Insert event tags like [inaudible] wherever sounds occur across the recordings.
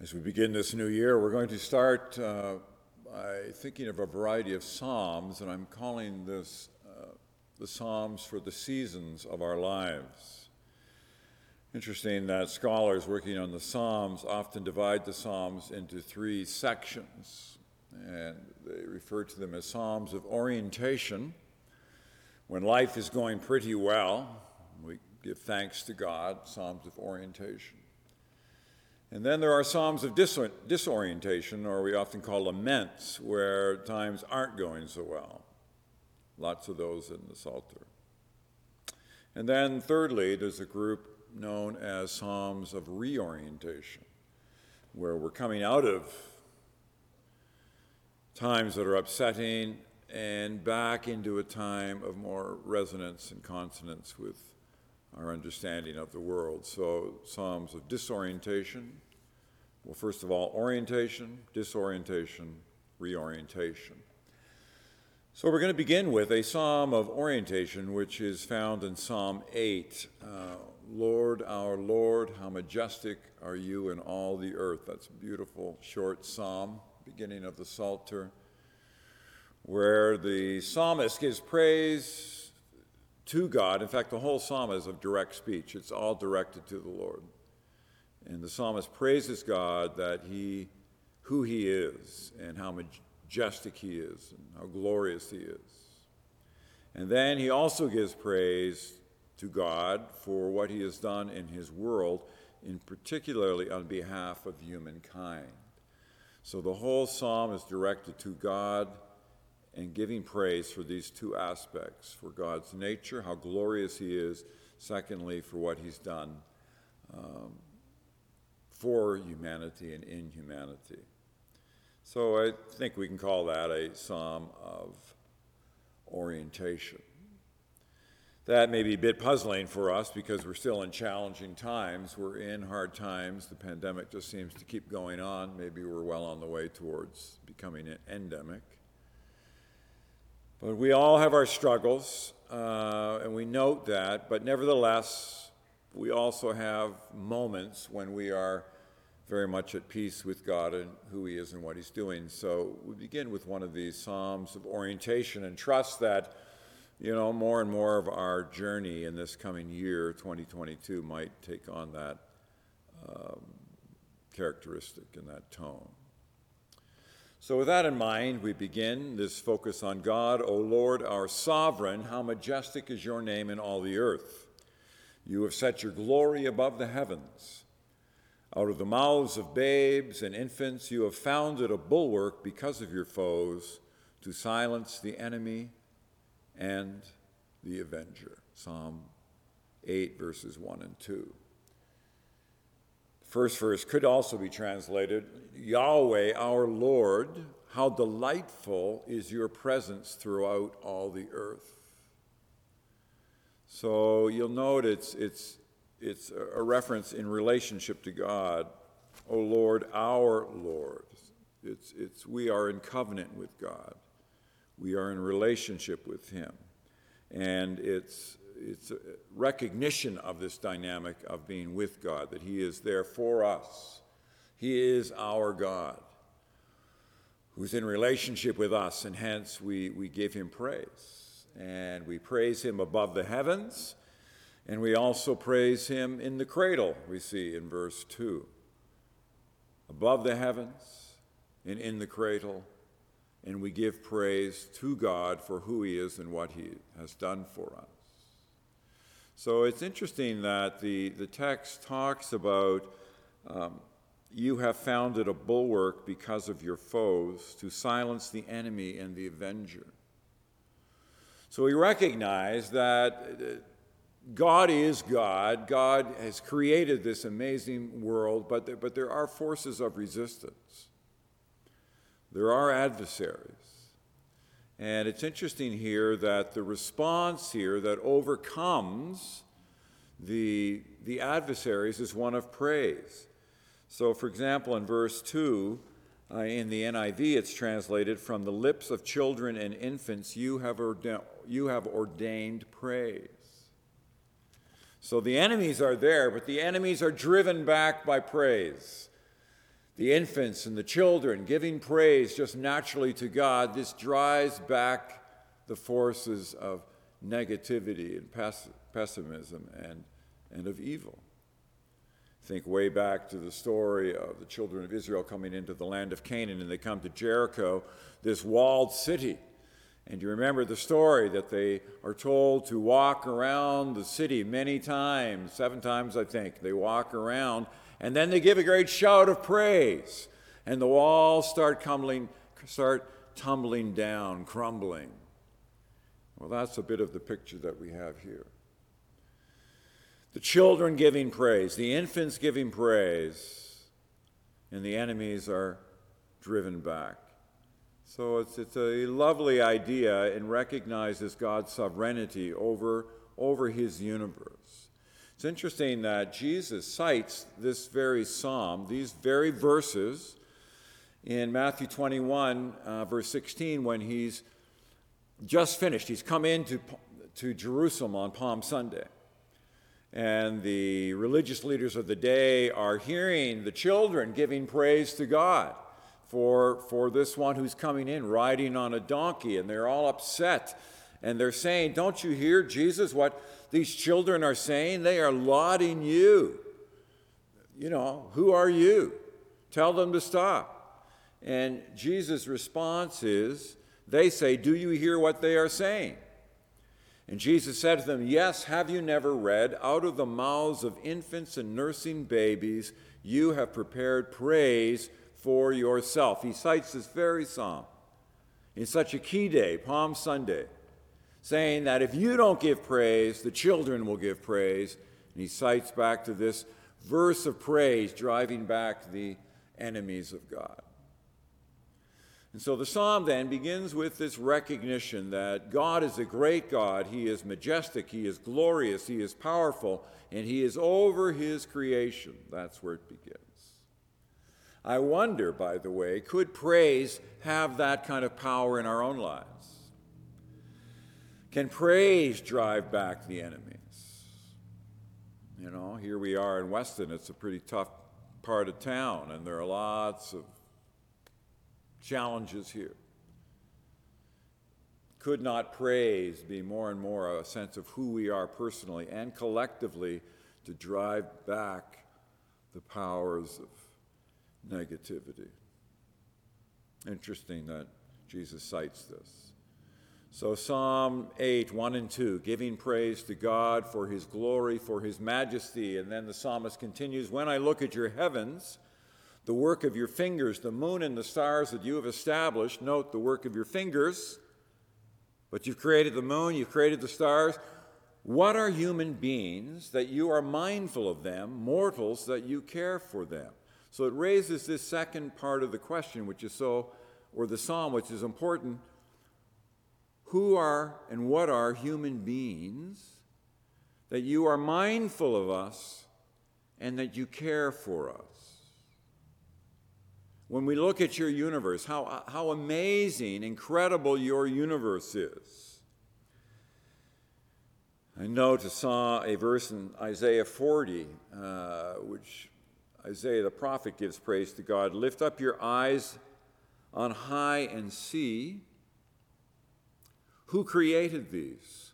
As we begin this new year, we're going to start uh, by thinking of a variety of Psalms, and I'm calling this uh, the Psalms for the seasons of our lives. Interesting that scholars working on the Psalms often divide the Psalms into three sections, and they refer to them as Psalms of orientation. When life is going pretty well, we give thanks to God, Psalms of orientation. And then there are Psalms of disorientation, or we often call laments, where times aren't going so well. Lots of those in the Psalter. And then, thirdly, there's a group known as Psalms of reorientation, where we're coming out of times that are upsetting and back into a time of more resonance and consonance with our understanding of the world. So, Psalms of disorientation. Well, first of all, orientation, disorientation, reorientation. So, we're going to begin with a psalm of orientation, which is found in Psalm 8. Uh, Lord, our Lord, how majestic are you in all the earth. That's a beautiful, short psalm, beginning of the Psalter, where the psalmist gives praise to God. In fact, the whole psalm is of direct speech, it's all directed to the Lord. And the psalmist praises God that he, who he is, and how majestic he is, and how glorious he is. And then he also gives praise to God for what he has done in his world, in particularly on behalf of humankind. So the whole psalm is directed to God and giving praise for these two aspects for God's nature, how glorious He is, secondly, for what He's done um, for humanity and in humanity. So I think we can call that a psalm of orientation. That may be a bit puzzling for us because we're still in challenging times. We're in hard times. The pandemic just seems to keep going on. Maybe we're well on the way towards becoming an endemic. But we all have our struggles, uh, and we note that, but nevertheless, we also have moments when we are very much at peace with God and who He is and what He's doing. So we begin with one of these Psalms of orientation and trust that, you know, more and more of our journey in this coming year, 2022, might take on that um, characteristic and that tone. So, with that in mind, we begin this focus on God. O Lord, our sovereign, how majestic is your name in all the earth. You have set your glory above the heavens. Out of the mouths of babes and infants, you have founded a bulwark because of your foes to silence the enemy and the avenger. Psalm 8, verses 1 and 2. First verse could also be translated Yahweh, our Lord, how delightful is your presence throughout all the earth. So you'll note it's, it's, it's a reference in relationship to God. O Lord, our Lord. It's, it's, we are in covenant with God, we are in relationship with Him. And it's it's a recognition of this dynamic of being with God, that He is there for us. He is our God, who's in relationship with us, and hence we, we give Him praise. And we praise Him above the heavens, and we also praise Him in the cradle, we see in verse 2. Above the heavens and in the cradle, and we give praise to God for who He is and what He has done for us. So it's interesting that the, the text talks about um, you have founded a bulwark because of your foes to silence the enemy and the avenger. So we recognize that uh, God is God. God has created this amazing world, but there, but there are forces of resistance. There are adversaries. And it's interesting here that the response here that overcomes the, the adversaries is one of praise. So, for example, in verse 2, uh, in the NIV, it's translated, From the lips of children and infants, you have, you have ordained praise. So the enemies are there, but the enemies are driven back by praise. The infants and the children giving praise just naturally to God, this drives back the forces of negativity and pessimism and, and of evil. Think way back to the story of the children of Israel coming into the land of Canaan, and they come to Jericho, this walled city. And you remember the story that they are told to walk around the city many times, seven times, I think. They walk around, and then they give a great shout of praise, and the walls start tumbling, start tumbling down, crumbling. Well, that's a bit of the picture that we have here. The children giving praise, the infants giving praise, and the enemies are driven back. So it's, it's a lovely idea and recognizes God's sovereignty over, over his universe. It's interesting that Jesus cites this very psalm, these very verses, in Matthew 21, uh, verse 16, when he's just finished. He's come into to Jerusalem on Palm Sunday. And the religious leaders of the day are hearing the children giving praise to God for, for this one who's coming in riding on a donkey. And they're all upset. And they're saying, Don't you hear, Jesus, what these children are saying? They are lauding you. You know, who are you? Tell them to stop. And Jesus' response is, They say, Do you hear what they are saying? And Jesus said to them, Yes, have you never read, out of the mouths of infants and nursing babies, you have prepared praise for yourself. He cites this very psalm in such a key day, Palm Sunday, saying that if you don't give praise, the children will give praise. And he cites back to this verse of praise, driving back the enemies of God. And so the psalm then begins with this recognition that God is a great God. He is majestic, He is glorious, He is powerful, and He is over His creation. That's where it begins. I wonder, by the way, could praise have that kind of power in our own lives? Can praise drive back the enemies? You know, here we are in Weston, it's a pretty tough part of town, and there are lots of challenges here. Could not praise be more and more a sense of who we are personally and collectively to drive back the powers of negativity? Interesting that Jesus cites this. So, Psalm 8, 1 and 2, giving praise to God for his glory, for his majesty. And then the psalmist continues When I look at your heavens, the work of your fingers, the moon and the stars that you have established. Note the work of your fingers, but you've created the moon, you've created the stars. What are human beings that you are mindful of them, mortals that you care for them? So it raises this second part of the question, which is so, or the psalm, which is important. Who are and what are human beings that you are mindful of us and that you care for us? when we look at your universe, how, how amazing, incredible your universe is. I note I saw a verse in Isaiah 40, uh, which Isaiah the prophet gives praise to God. Lift up your eyes on high and see. Who created these?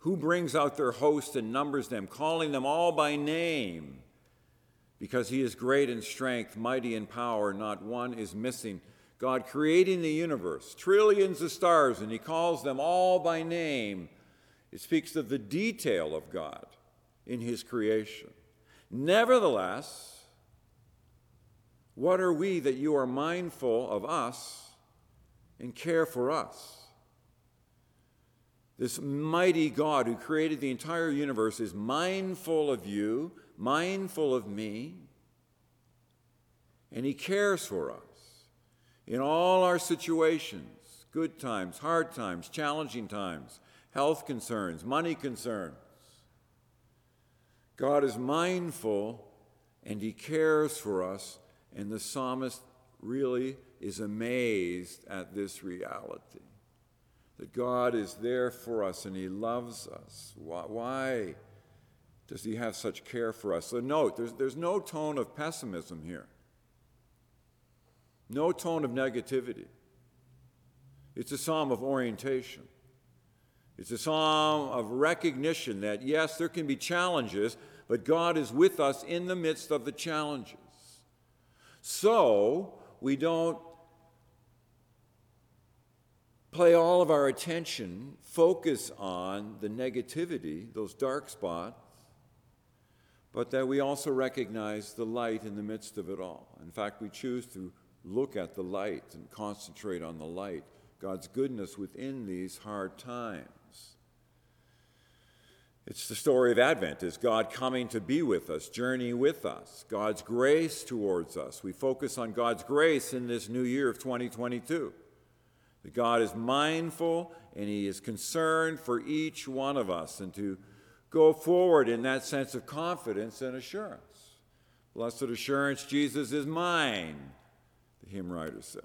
Who brings out their host and numbers them, calling them all by name? because he is great in strength, mighty in power, not one is missing. God creating the universe, trillions of stars, and he calls them all by name. It speaks of the detail of God in his creation. Nevertheless, what are we that you are mindful of us and care for us? This mighty God who created the entire universe is mindful of you mindful of me, and He cares for us in all our situations good times, hard times, challenging times, health concerns, money concerns. God is mindful and He cares for us, and the psalmist really is amazed at this reality that God is there for us and He loves us. Why? does he have such care for us? So note, there's, there's no tone of pessimism here. no tone of negativity. It's a psalm of orientation. It's a psalm of recognition that, yes, there can be challenges, but God is with us in the midst of the challenges. So we don't play all of our attention, focus on the negativity, those dark spots, but that we also recognize the light in the midst of it all. In fact, we choose to look at the light and concentrate on the light, God's goodness within these hard times. It's the story of Advent, is God coming to be with us, journey with us, God's grace towards us. We focus on God's grace in this new year of 2022. That God is mindful and He is concerned for each one of us and to go forward in that sense of confidence and assurance. Blessed assurance, Jesus is mine, the hymn writer says.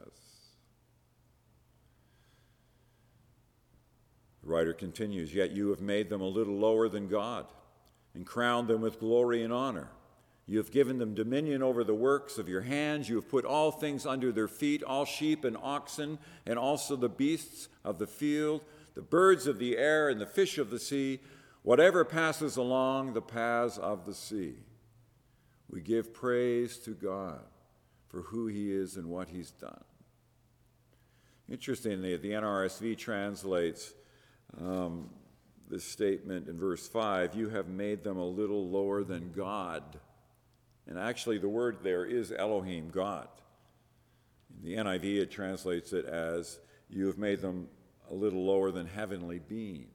The writer continues, Yet you have made them a little lower than God and crowned them with glory and honor. You have given them dominion over the works of your hands. You have put all things under their feet, all sheep and oxen, and also the beasts of the field, the birds of the air, and the fish of the sea, whatever passes along the paths of the sea. We give praise to God for who He is and what He's done. Interestingly, the NRSV translates um, this statement in verse 5 You have made them a little lower than God. And actually, the word there is Elohim, God. In the NIV, it translates it as, You have made them a little lower than heavenly beings.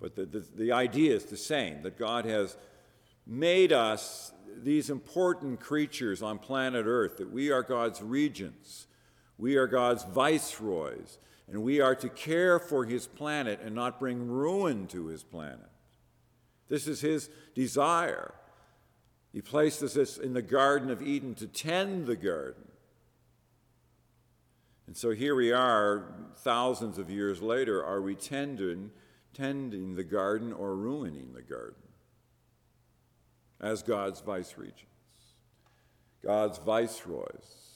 But the, the, the idea is the same that God has made us these important creatures on planet Earth, that we are God's regents, we are God's viceroys, and we are to care for His planet and not bring ruin to His planet. This is His desire. He placed us in the Garden of Eden to tend the garden. And so here we are, thousands of years later, are we tending, tending the garden or ruining the garden? As God's vice regents, God's viceroys.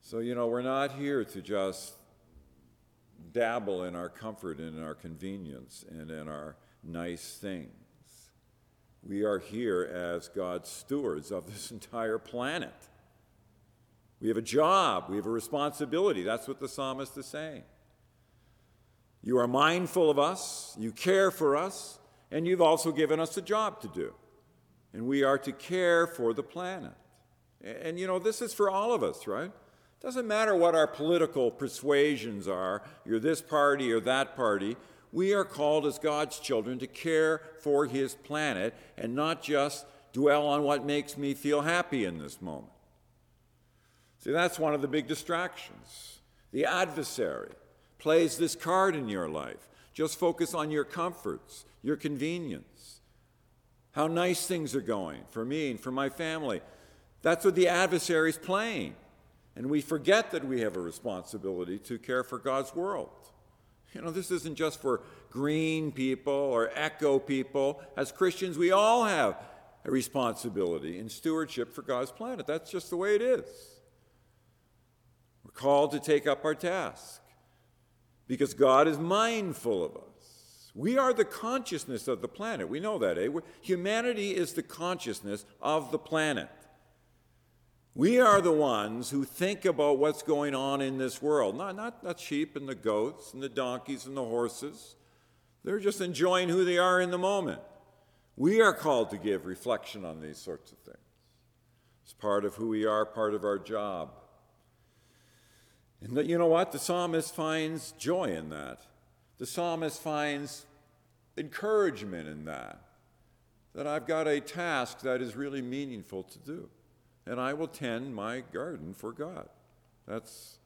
So, you know, we're not here to just dabble in our comfort and in our convenience and in our nice things. We are here as God's stewards of this [laughs] entire planet. We have a job, we have a responsibility. That's what the psalmist is saying. You are mindful of us, you care for us, and you've also given us a job to do. And we are to care for the planet. And you know, this is for all of us, right? Doesn't matter what our political persuasions are, you're this party or that party we are called as God's children to care for His planet and not just dwell on what makes me feel happy in this moment. See, that's one of the big distractions. The adversary plays this card in your life. Just focus on your comforts, your convenience, how nice things are going for me and for my family. That's what the adversary is playing. And we forget that we have a responsibility to care for God's world. You know, this isn't just for green people or eco people. As Christians, we all have a responsibility in stewardship for God's planet. That's just the way it is. We're called to take up our task because God is mindful of us. We are the consciousness of the planet. We know that, eh? Humanity is the consciousness of the planet. We are the ones who think about what's going on in this world. Not, not, not sheep and the goats and the donkeys and the horses. They're just enjoying who they are in the moment. We are called to give reflection on these sorts of things. It's part of who we are, part of our job. And you know what? The psalmist finds joy in that. The psalmist finds encouragement in that. That I've got a task that is really meaningful to do and I will tend my garden for God. That's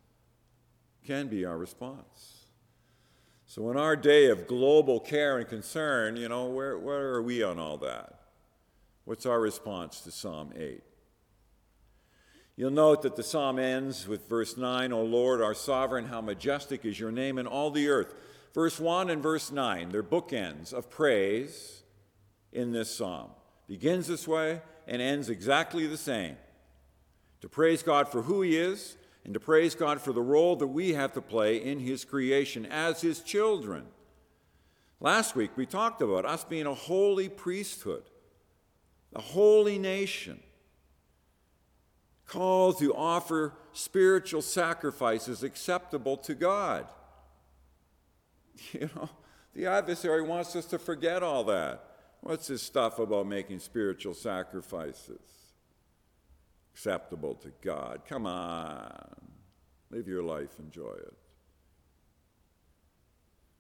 can be our response. So in our day of global care and concern, you know, where, where are we on all that? What's our response to Psalm 8? You'll note that the psalm ends with verse 9, O Lord, our sovereign, how majestic is your name in all the earth. Verse 1 and verse 9, they're bookends of praise in this psalm. Begins this way and ends exactly the same. To praise God for who He is, and to praise God for the role that we have to play in His creation as His children. Last week we talked about us being a holy priesthood, a holy nation, called to offer spiritual sacrifices acceptable to God. [laughs] You know, the adversary wants us to forget all that. What's this stuff about making spiritual sacrifices acceptable to God? Come on, live your life, enjoy it.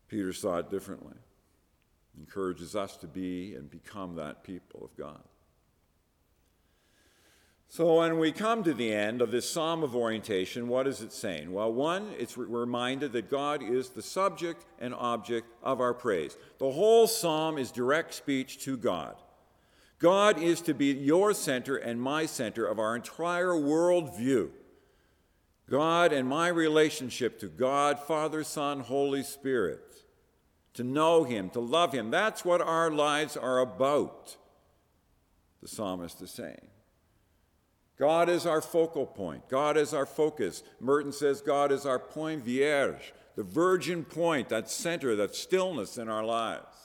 Peter saw it differently. Encourages us to be and become that people of God. So, when we come to the end of this psalm of orientation, what is it saying? Well, one, it's reminded that God is the subject and object of our praise. The whole psalm is direct speech to God. God is to be your center and my center of our entire worldview. God and my relationship to God, Father, Son, Holy Spirit. To know Him, to love Him. That's what our lives are about, the psalmist is saying. God is our focal point. God is our focus. Merton says God is our point vierge, the virgin point, that center, that stillness in our lives.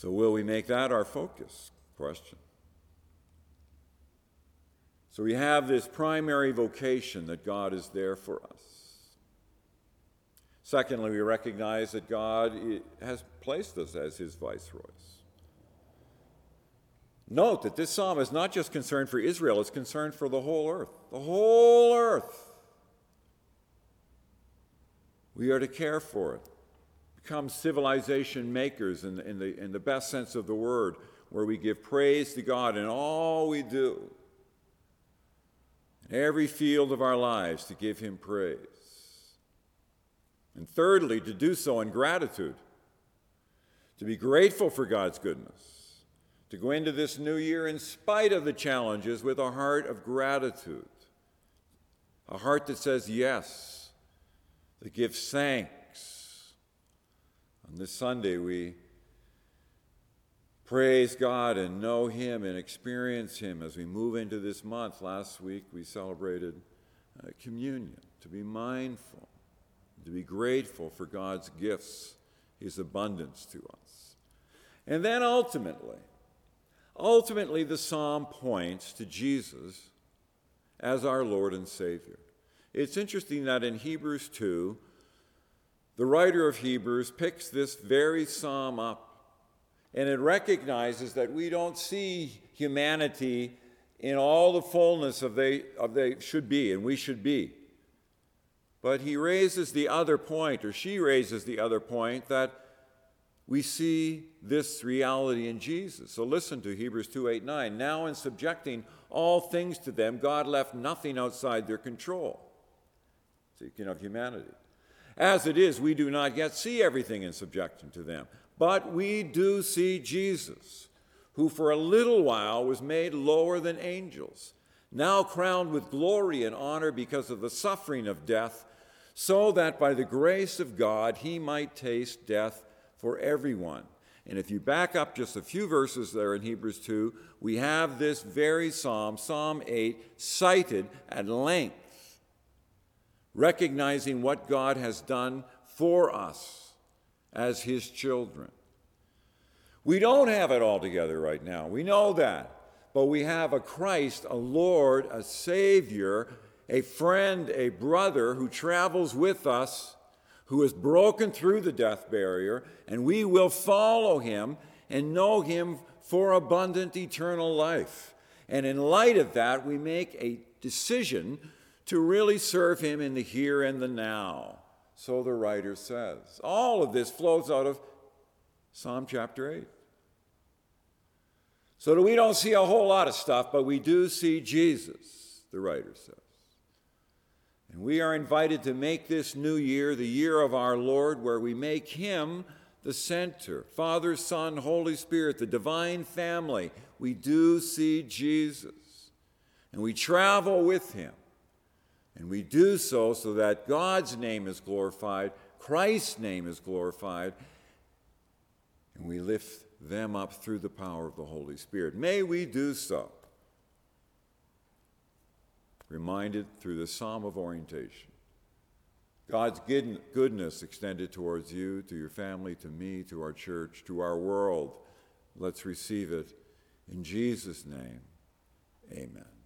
So, will we make that our focus? Question. So, we have this primary vocation that God is there for us. Secondly, we recognize that God has placed us as his viceroys. Note that this psalm is not just concerned for Israel, it's concerned for the whole earth. The whole earth. We are to care for it. Become civilization makers in in, the, in the best sense of the word, where we give praise to God in all we do. In every field of our lives, to give Him praise. And thirdly, to do so in gratitude, to be grateful for God's goodness to go into this new year in spite of the challenges with a heart of gratitude, a heart that says yes, that gives thanks. On this Sunday, we praise God and know Him and experience Him as we move into this month. Last week, we celebrated uh, communion, to be mindful, to be grateful for God's gifts, His abundance to us. And then ultimately, Ultimately, the psalm points to Jesus as our Lord and Savior. It's interesting that in Hebrews 2, the writer of Hebrews picks this very psalm up and it recognizes that we don't see humanity in all the fullness of they, of they should be and we should be. But he raises the other point, or she raises the other point, that we see this reality in Jesus. So listen to Hebrews 2 8 9. Now, in subjecting all things to them, God left nothing outside their control. Speaking of humanity. As it is, we do not yet see everything in subjection to them, but we do see Jesus, who for a little while was made lower than angels, now crowned with glory and honor because of the suffering of death, so that by the grace of God he might taste death for everyone. And if you back up just a few verses there in Hebrews 2, we have this very psalm, Psalm 8, cited at length, recognizing what God has done for us as His children. We don't have it all together right now. We know that. But we have a Christ, a Lord, a Savior, a friend, a brother who travels with us who has broken through the death barrier, and we will follow him and know him for abundant eternal life. And in light of that, we make a decision to really serve him in the here and the now. So the writer says. All of this flows out of Psalm chapter 8. So that we don't see a whole lot of stuff, but we do see Jesus, the writer says. And we are invited to make this new year the year of our Lord, where we make Him the center Father, Son, Holy Spirit, the divine family. We do see Jesus. And we travel with Him. And we do so so that God's name is glorified, Christ's name is glorified, and we lift them up through the power of the Holy Spirit. May we do so reminded through the psalm of orientation. God's goodness extended towards you, to your family, to me, to our church, to our world. Let's receive it. In Jesus' name, amen.